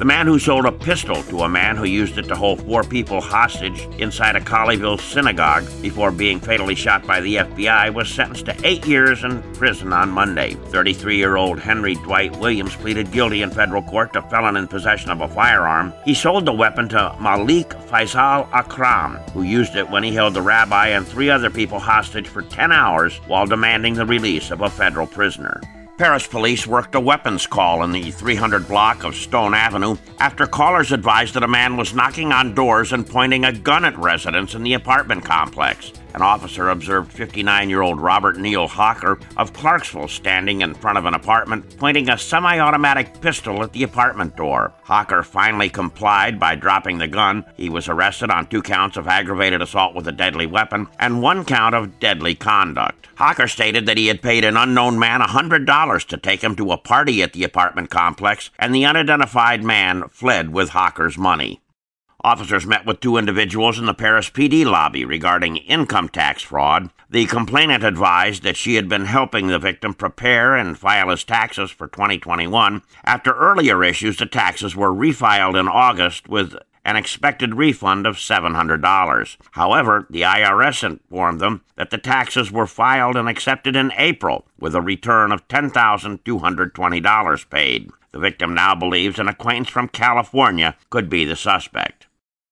The man who sold a pistol to a man who used it to hold four people hostage inside a Colleyville synagogue before being fatally shot by the FBI was sentenced to eight years in prison on Monday. 33 year old Henry Dwight Williams pleaded guilty in federal court to felon in possession of a firearm. He sold the weapon to Malik Faisal Akram, who used it when he held the rabbi and three other people hostage for 10 hours while demanding the release of a federal prisoner. Paris police worked a weapons call in the 300 block of Stone Avenue after callers advised that a man was knocking on doors and pointing a gun at residents in the apartment complex. An officer observed 59 year old Robert Neil Hawker of Clarksville standing in front of an apartment, pointing a semi automatic pistol at the apartment door. Hawker finally complied by dropping the gun. He was arrested on two counts of aggravated assault with a deadly weapon and one count of deadly conduct. Hawker stated that he had paid an unknown man $100 to take him to a party at the apartment complex, and the unidentified man fled with Hawker's money. Officers met with two individuals in the Paris PD lobby regarding income tax fraud. The complainant advised that she had been helping the victim prepare and file his taxes for 2021. After earlier issues, the taxes were refiled in August with an expected refund of $700. However, the IRS informed them that the taxes were filed and accepted in April with a return of $10,220 paid. The victim now believes an acquaintance from California could be the suspect.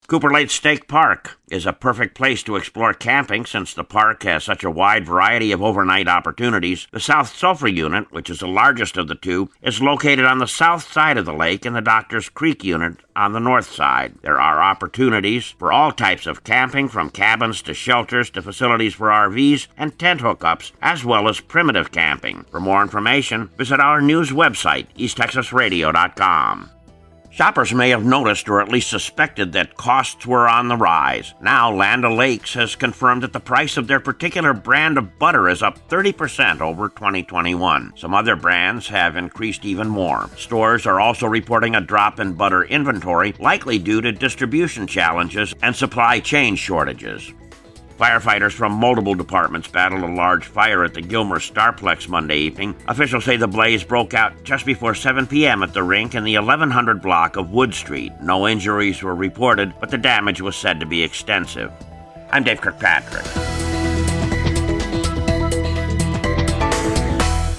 Cooper Lake State Park is a perfect place to explore camping since the park has such a wide variety of overnight opportunities. The South Sulphur Unit, which is the largest of the two, is located on the south side of the lake and the Doctors Creek Unit on the north side. There are opportunities for all types of camping from cabins to shelters to facilities for RVs and tent hookups, as well as primitive camping. For more information, visit our news website, easttexasradio.com. Shoppers may have noticed or at least suspected that costs were on the rise. Now, Land O'Lakes has confirmed that the price of their particular brand of butter is up 30% over 2021. Some other brands have increased even more. Stores are also reporting a drop in butter inventory, likely due to distribution challenges and supply chain shortages. Firefighters from multiple departments battled a large fire at the Gilmer Starplex Monday evening. Officials say the blaze broke out just before 7 p.m. at the rink in the 1100 block of Wood Street. No injuries were reported, but the damage was said to be extensive. I'm Dave Kirkpatrick.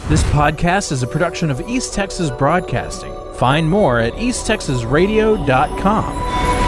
This podcast is a production of East Texas Broadcasting. Find more at easttexasradio.com.